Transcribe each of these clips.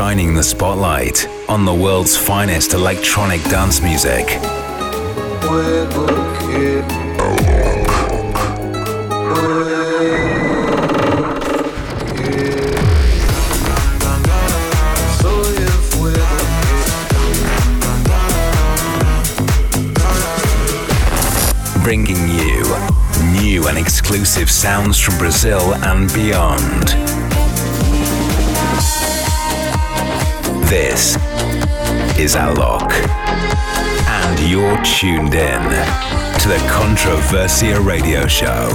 shining the spotlight on the world's finest electronic dance music. Bringing you new and exclusive sounds from Brazil and beyond. This is Alok, and you're tuned in to the Controversia Radio Show.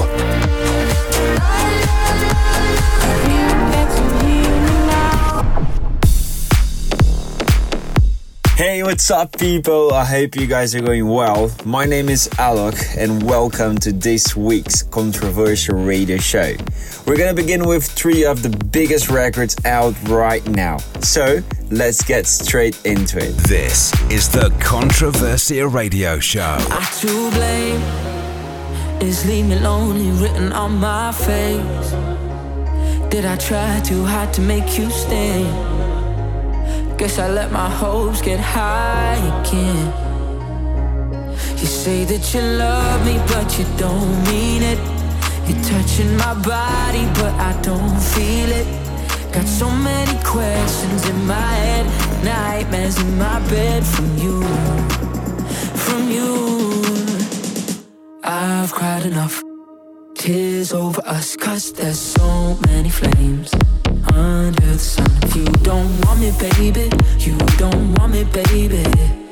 Hey, what's up, people? I hope you guys are going well. My name is Alok, and welcome to this week's Controversia Radio Show. We're gonna begin with three of the biggest records out right now. So, let's get straight into it. This is the Controversia Radio Show. I to blame is leave me lonely written on my face. Did I try too hard to make you stay? Guess I let my hopes get high again. You say that you love me, but you don't mean it. You're touching my body, but I don't feel it. Got so many questions in my head, nightmares in my bed from you, from you. I've cried enough, tears over us, cause there's so many flames under the sun. You don't want me, baby, you don't want me, baby.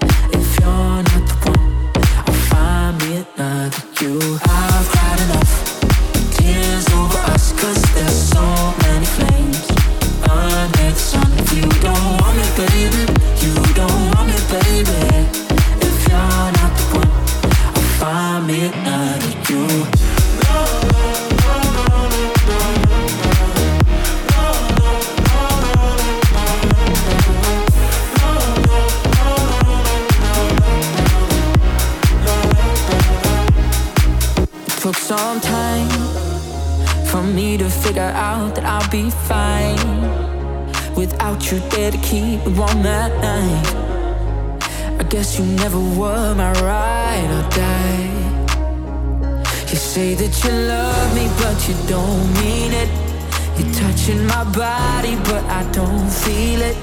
Touching my body, but I don't feel it.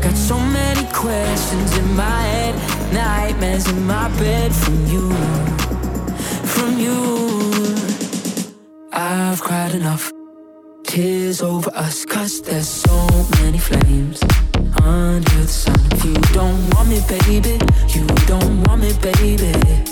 Got so many questions in my head, nightmares in my bed from you, from you. I've cried enough. Tears over us, cause there's so many flames under the sun. If you don't want me, baby, you don't want me, baby.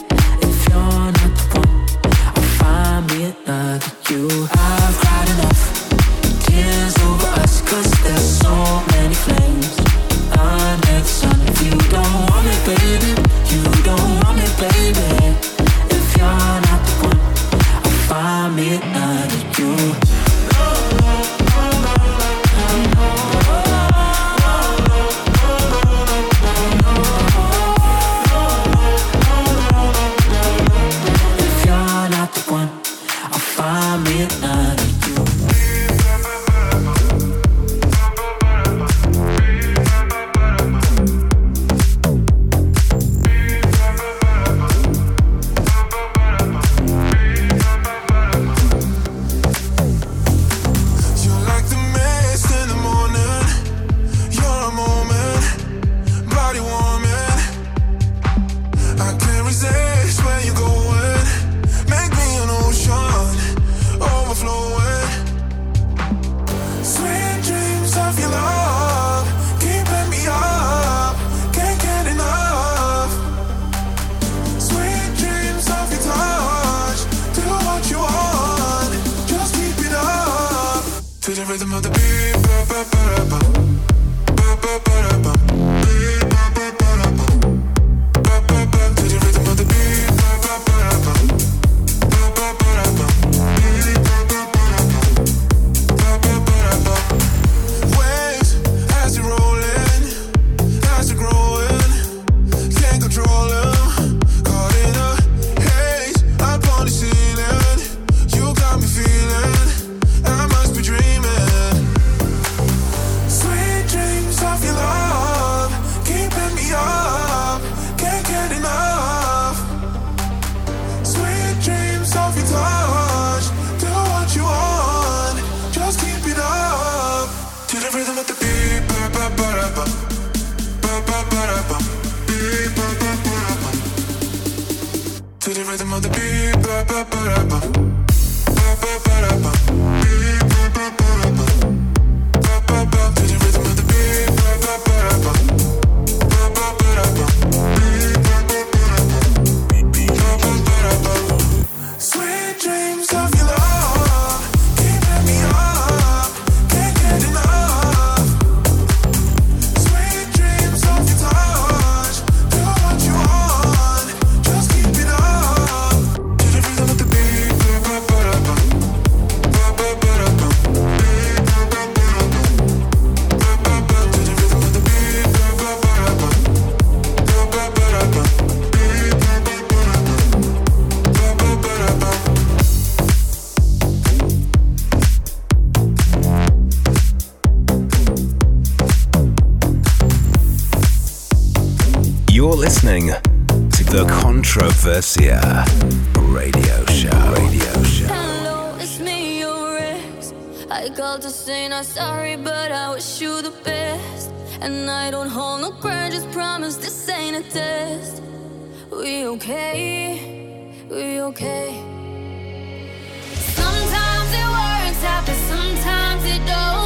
Controversia Radio Show. Radio Show. Hello, it's me, your ex. I called to say not sorry, but I wish you the best. And I don't hold no grudges, promise this ain't a test. We okay? We okay? Sometimes it works out, but sometimes it don't.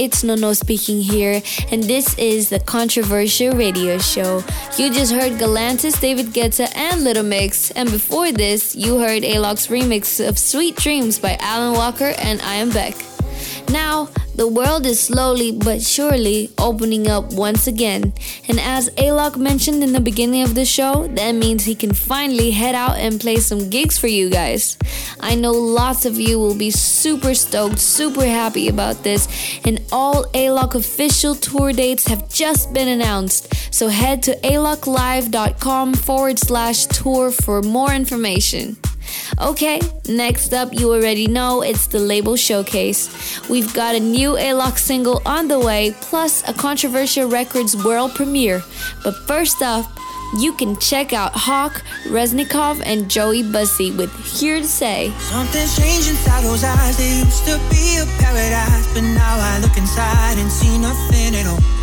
It's Nono speaking here, and this is the Controversia Radio Show. You just heard Galantis, David Guetta, and Little Mix, and before this, you heard Alok's remix of Sweet Dreams by Alan Walker and Imanbek. Now, the world is slowly but surely opening up once again. And as Alok mentioned in the beginning of the show, that means he can finally head out and play some gigs for you guys. I know lots of you will be super stoked, super happy about this, and all Alok official tour dates have just been announced. So head to aloklive.com forward slash tour for more information. Okay, next up, you already know it's the label showcase. We've got a new Alok single on the way, plus a Controversia records world premiere. But first up, you can check out Hawk, Reznikov, and Joey Bussy with Here to Say. Something's changed inside those eyes. They used to be a paradise, but now I look inside and see nothing at all.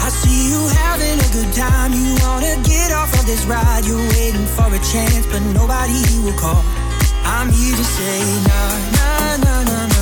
I see you having a good time. You wanna get off of this ride. You're waiting for a chance, but nobody will call. I'm here to say, nah, nah, nah, nah, nah.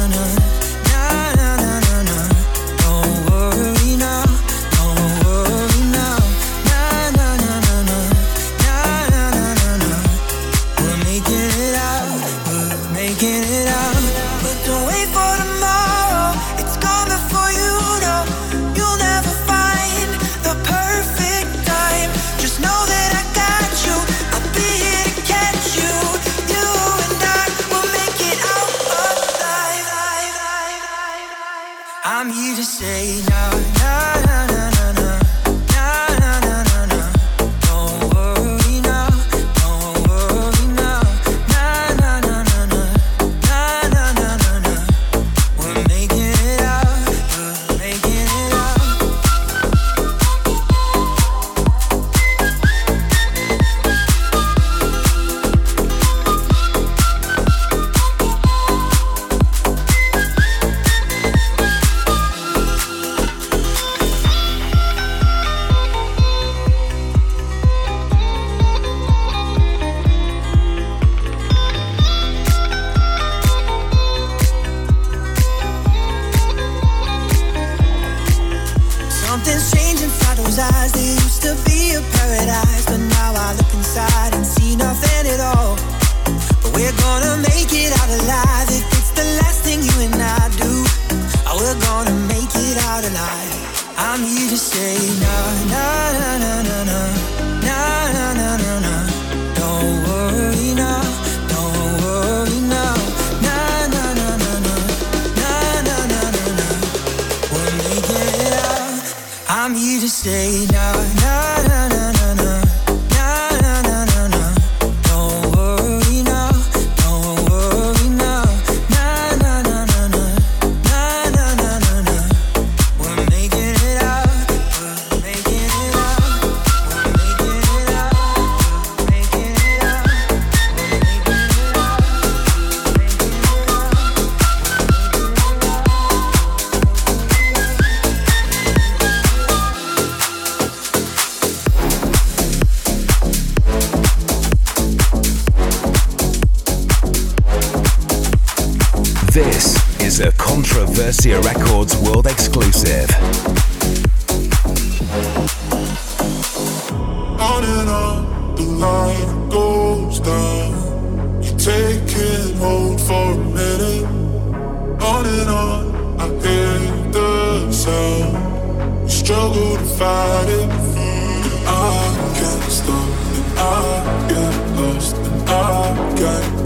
hold for a minute. On and on, I hear the sound. Struggle to fight it. And I can't stop, and I get lost, and I get.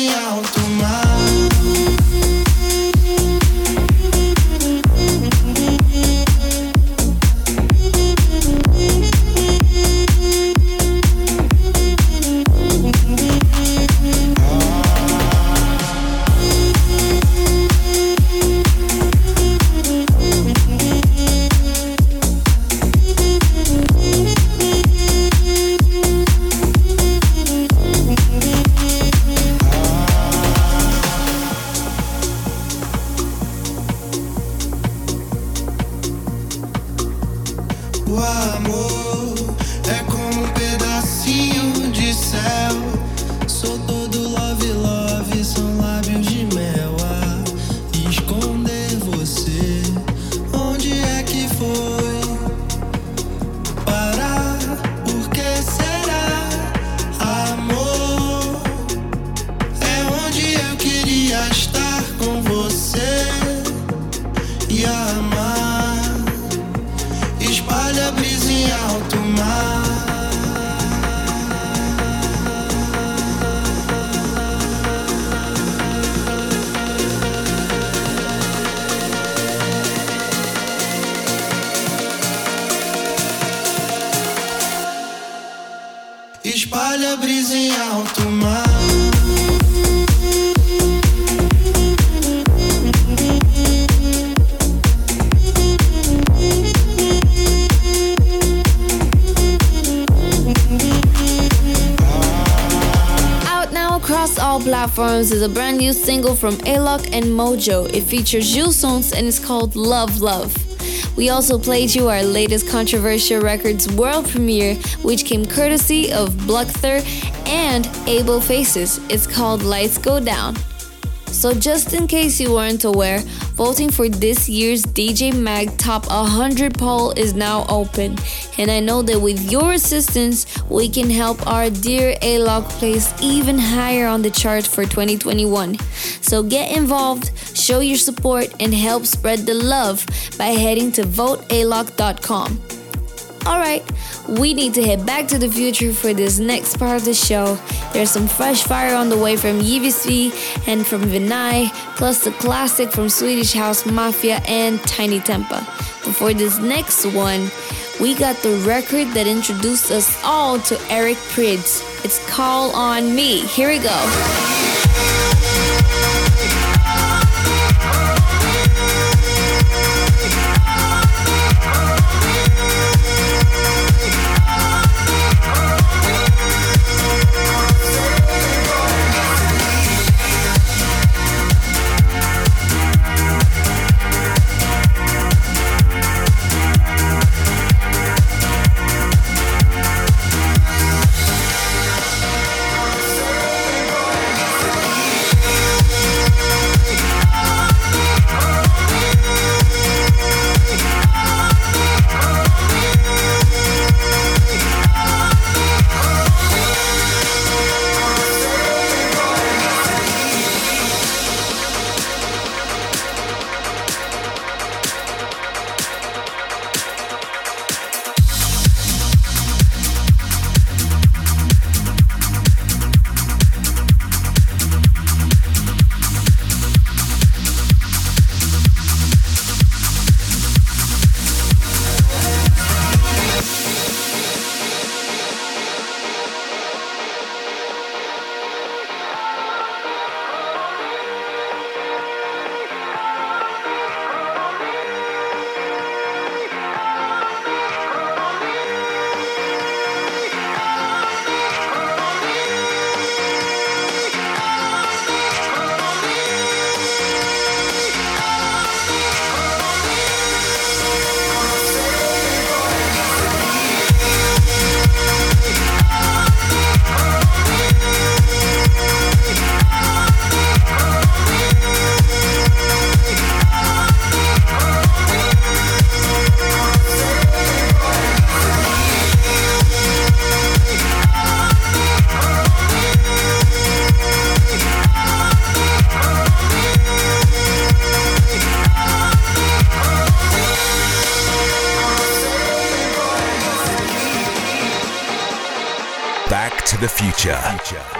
Espalha a Across all platforms is a brand new single from Alok and Mojo. It features Jules Sons and is called Love Love. We also played you our latest Controversia Records world premiere, which came courtesy of Blukther and Able Faces. It's called Lights Go Down. So, just in case you weren't aware, voting for this year's DJ Mag Top 100 poll is now open. And I know that with your assistance, we can help our dear Alok place even higher on the chart for 2021. So get involved, show your support, and help spread the love by heading to votealok.com. Alright, we need to head back to the future for this next part of the show. There's some fresh fire on the way from Yivisvi and from Vinay, plus the classic from Swedish House Mafia and Tinie Tempah. But for this next one, we got the record that introduced us all to Eric Prydz. It's Call on Me. Here we go. The future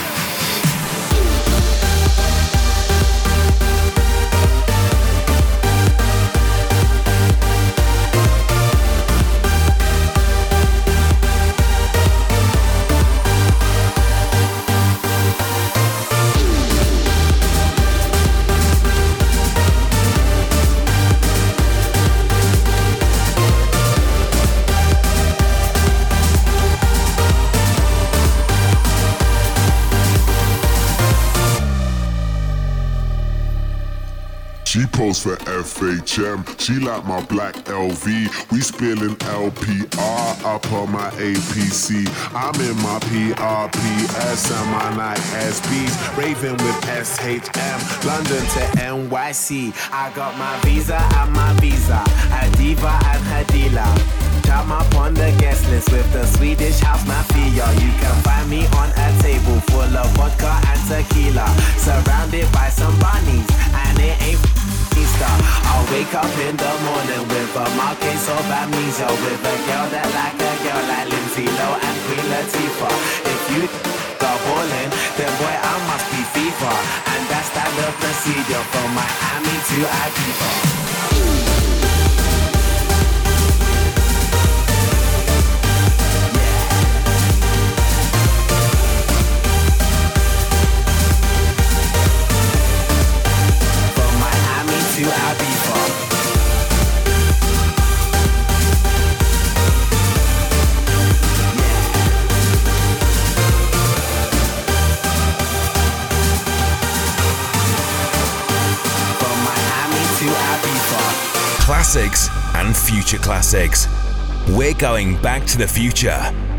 She for FHM. She like my black LV. We spilling LPR up on my APC. I'm in my PRPS and my Nike SBs. Raving with SHM. London to NYC. I got my visa and my visa. A diva and dealer. Come up on the guest list with the Swedish house mafia. You can find me on a table full of vodka and tequila, surrounded by some bunnies, and it ain't I'll wake up in the morning with a marquise of amnesia, with a girl that like a girl like Lindsay Lowe and Queen Latifah. If you go ballin', then boy I must be FIFA, and that's standard procedure from Miami to Ibiza. To Ibiza. Classics and future classics. We're going back to the future.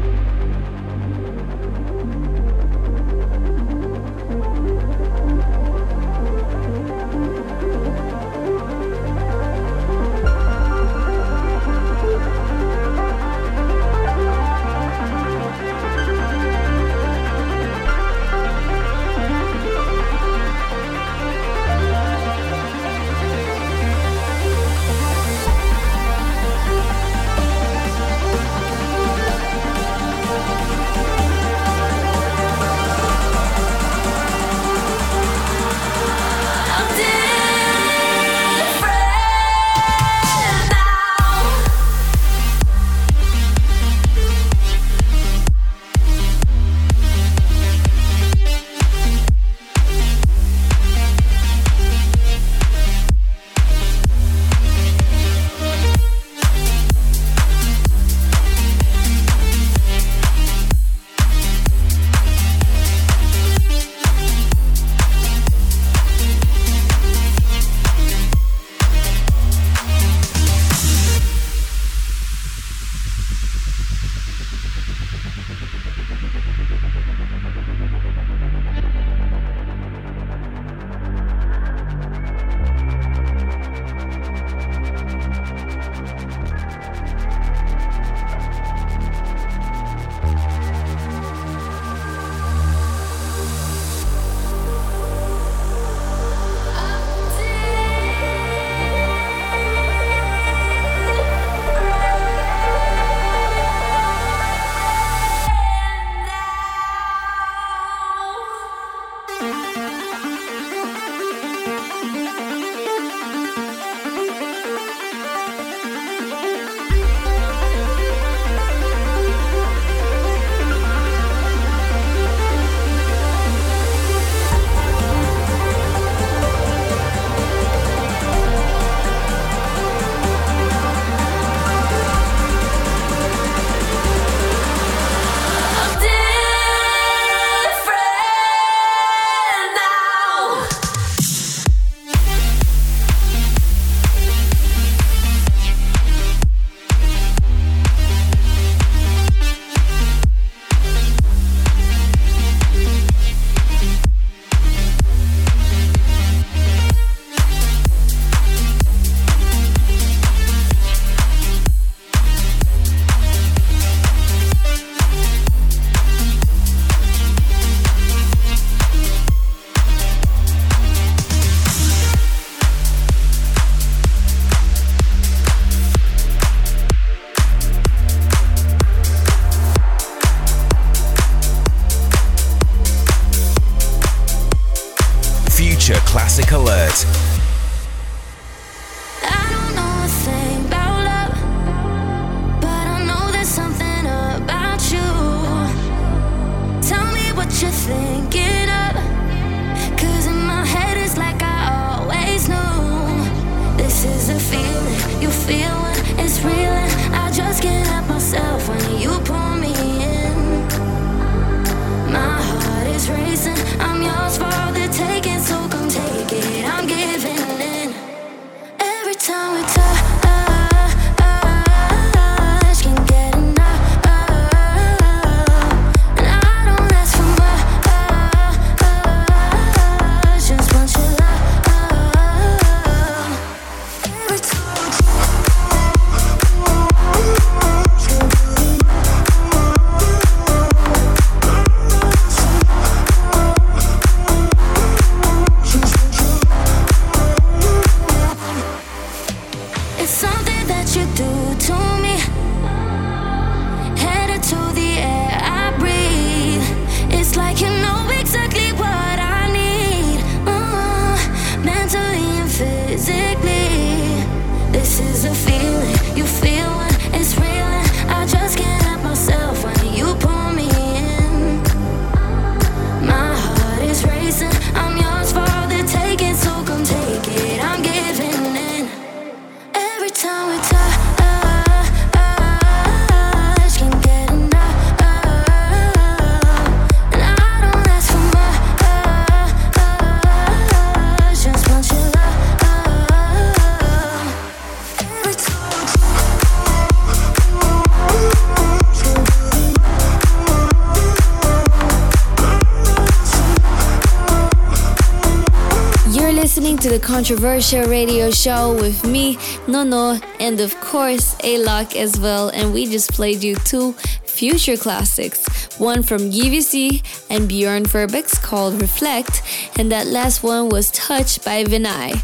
To the Controversia Radio Show with me, Nono, and of course, Alok as well. And we just played you two future classics one from UVC and Bjorn Verbex called Reflect, and that last one was Touched by Vinay.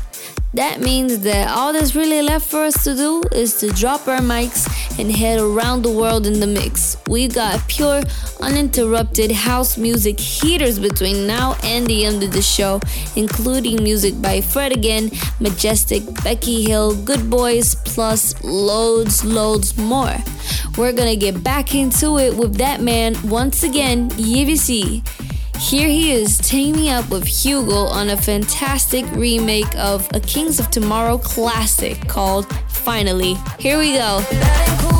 That means that all that's really left for us to do is to drop our mics and head around the world in the mix. We've got pure, uninterrupted house music heaters between now and the end of the show, including music by Fred again, Majestic, Becky Hill, Good Boys, plus loads, loads more. We're gonna get back into it with that man once again, Yevisi. Here he is teaming up with Hugo on a fantastic remake of a Kings of Tomorrow classic called Finally. Here we go.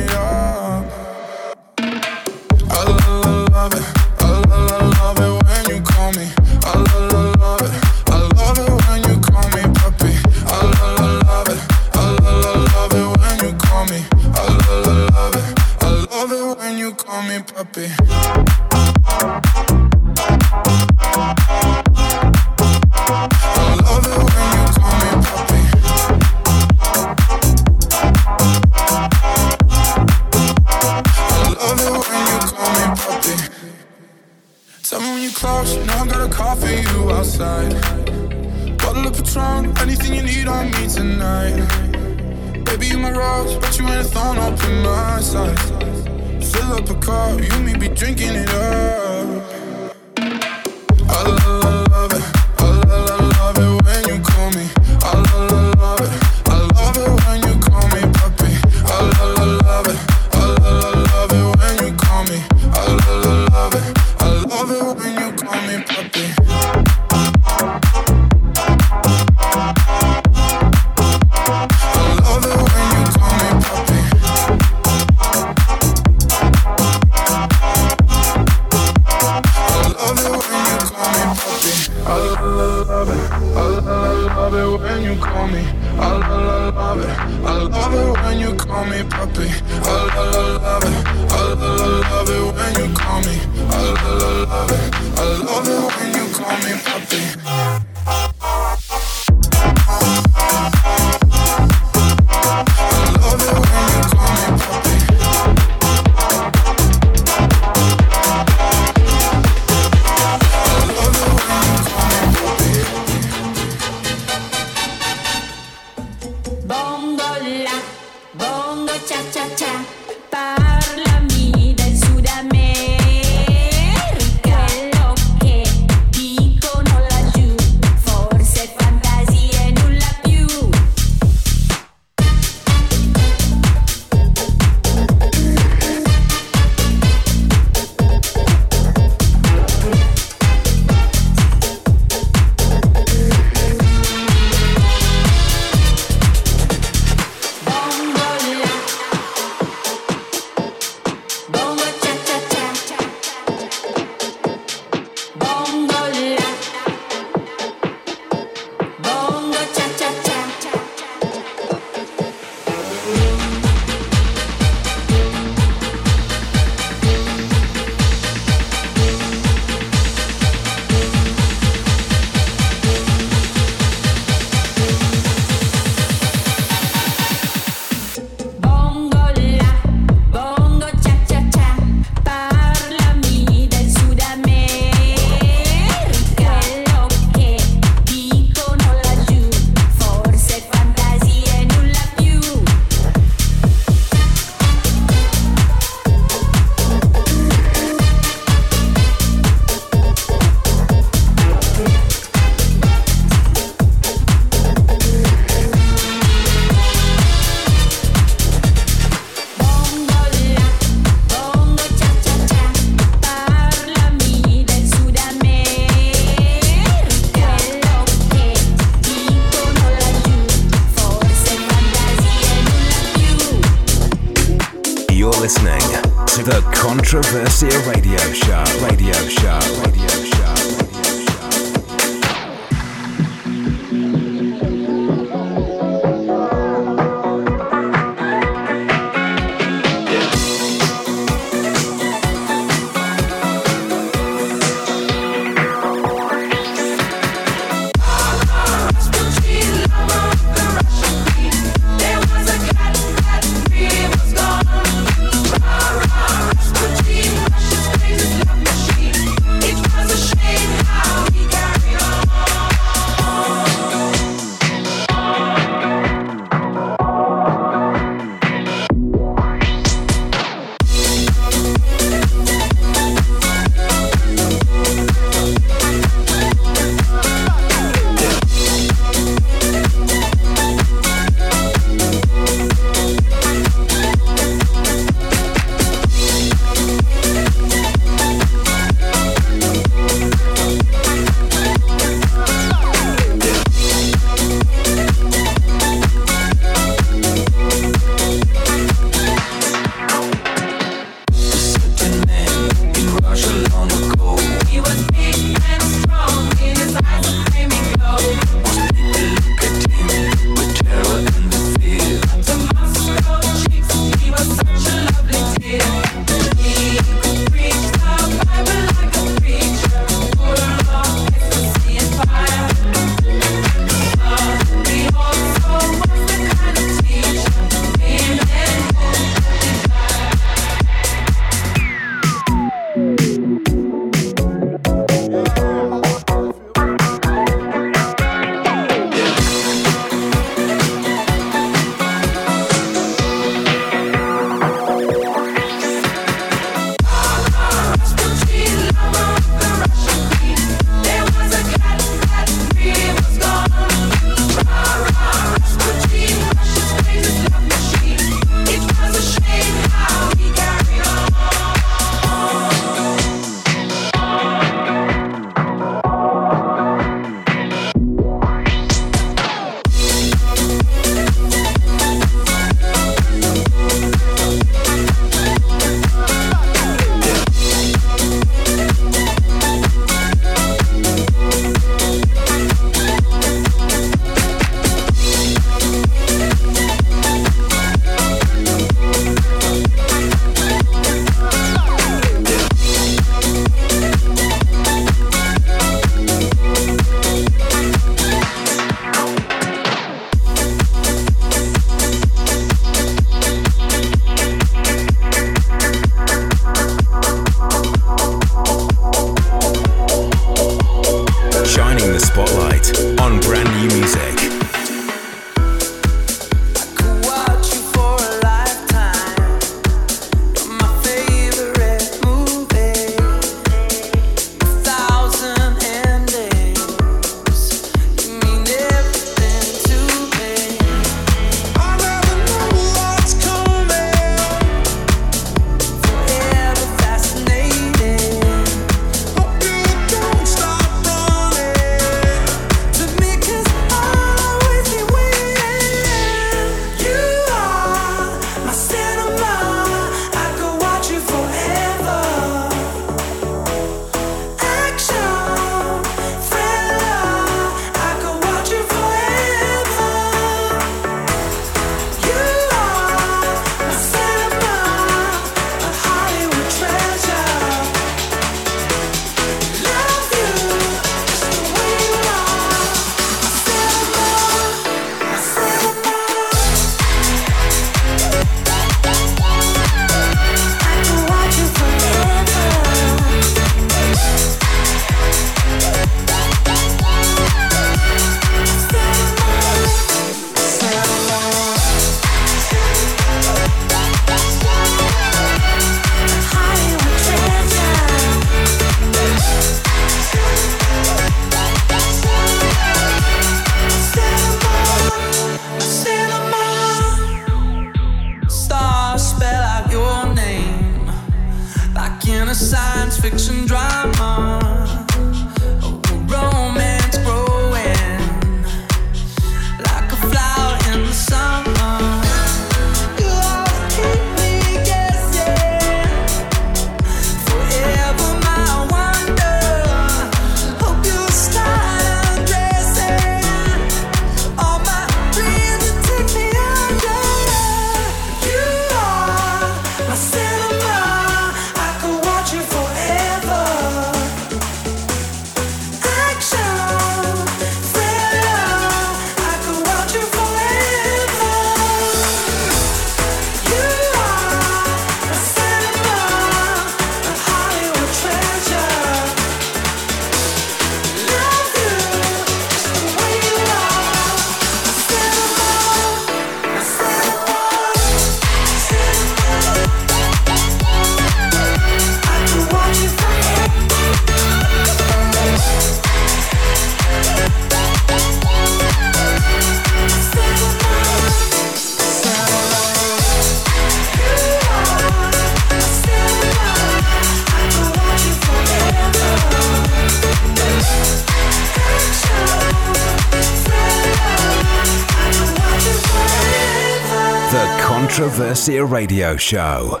Mercia Radio Show.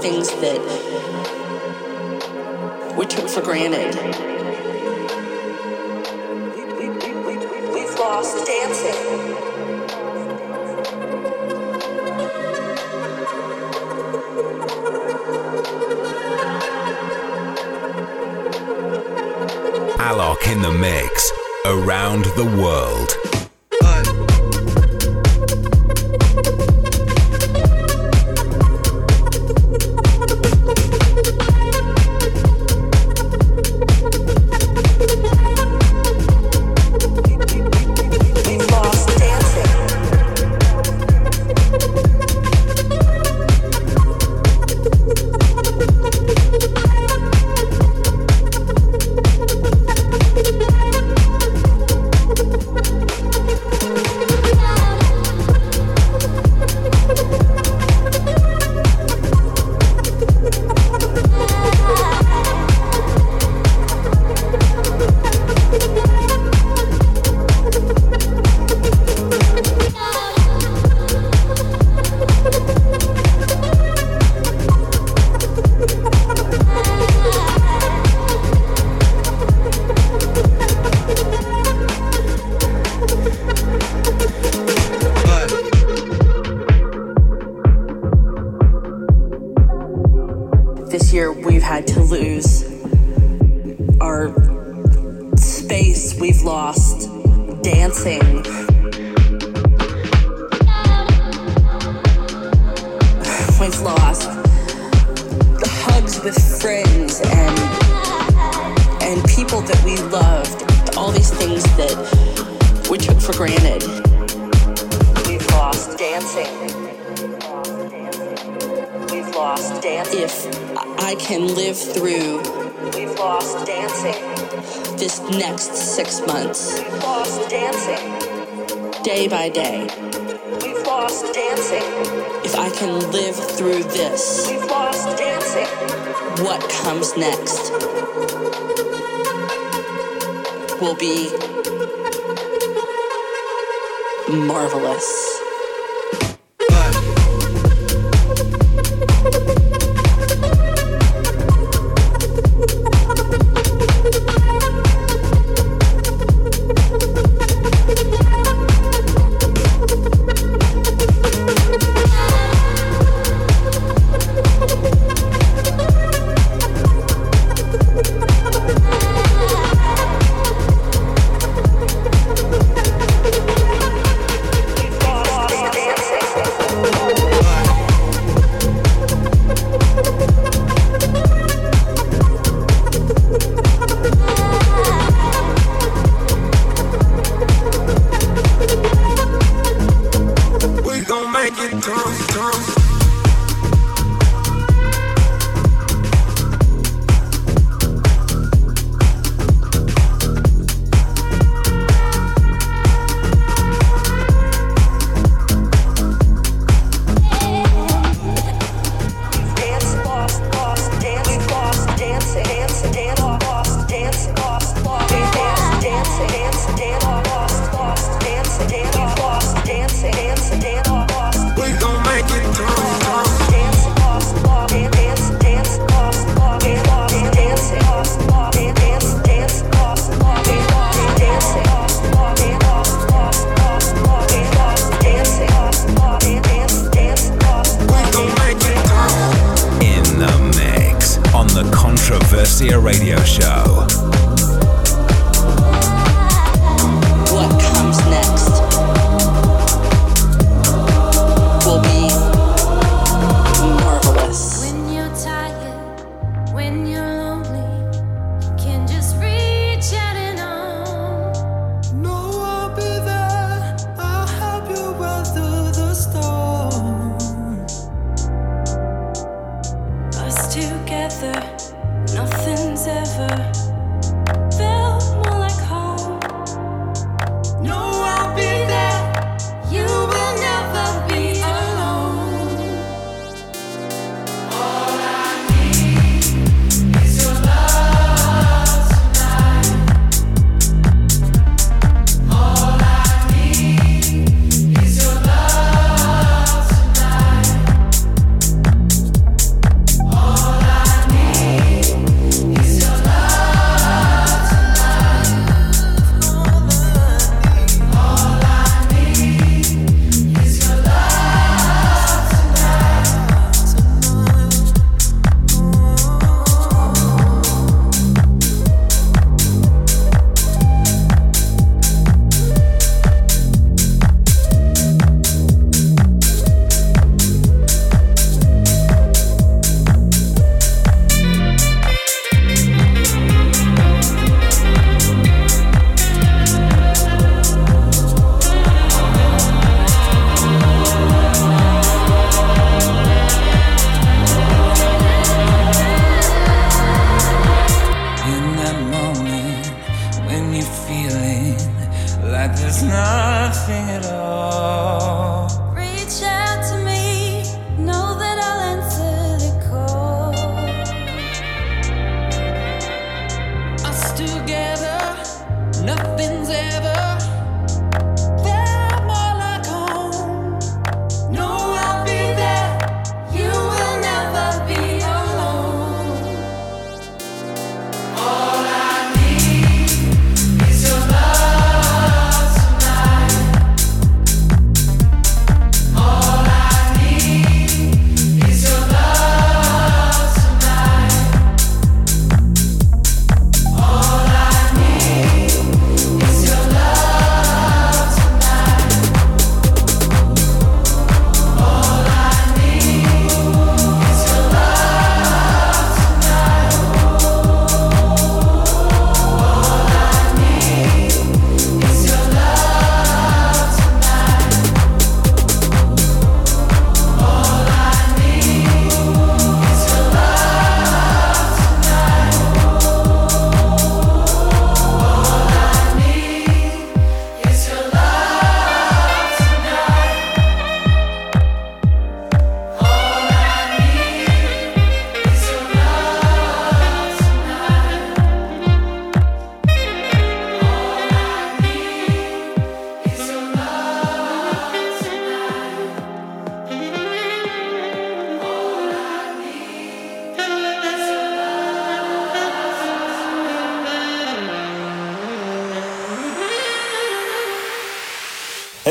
things that we took for granted. We, we, we, we've lost dancing. Alok in the mix around the world. with friends and and people that we loved, all these things that we took for granted. We've lost dancing. We've lost dancing. If I can live through We've lost dancing. This next six months. We've lost dancing. Day by day. We've lost dancing. If I can live through this. We've lost dancing what comes next will be marvelous.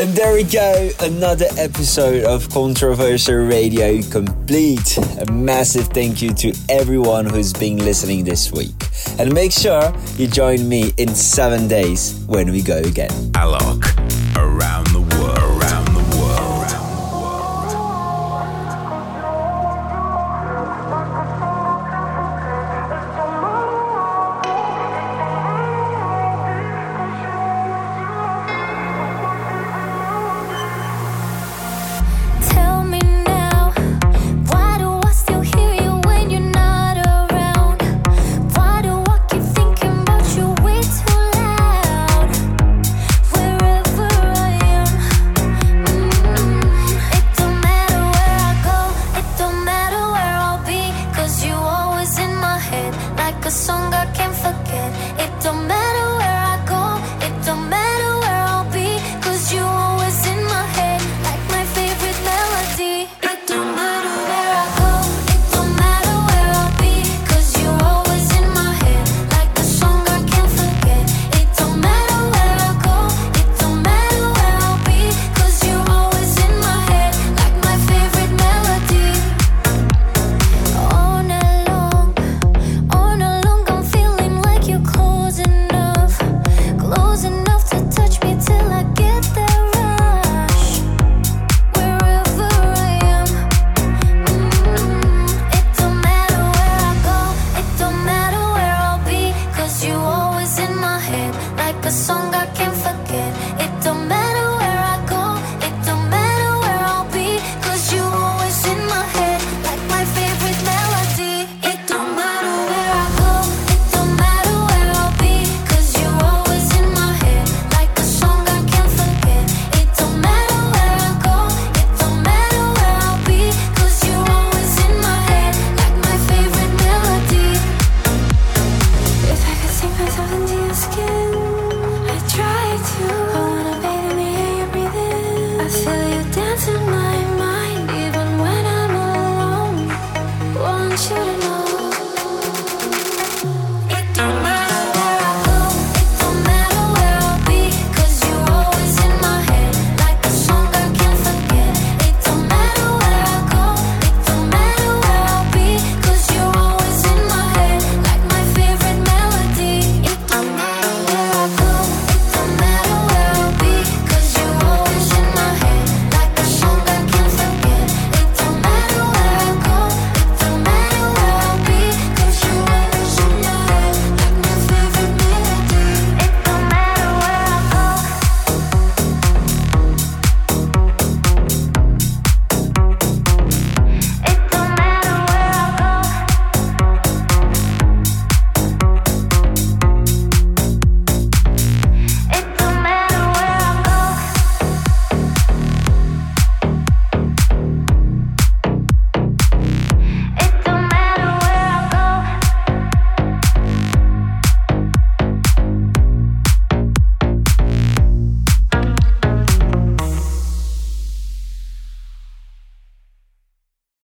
And there we go, another episode of Controversia Radio complete. A massive thank you to everyone who's been listening this week. And make sure you join me in seven days when we go again. the song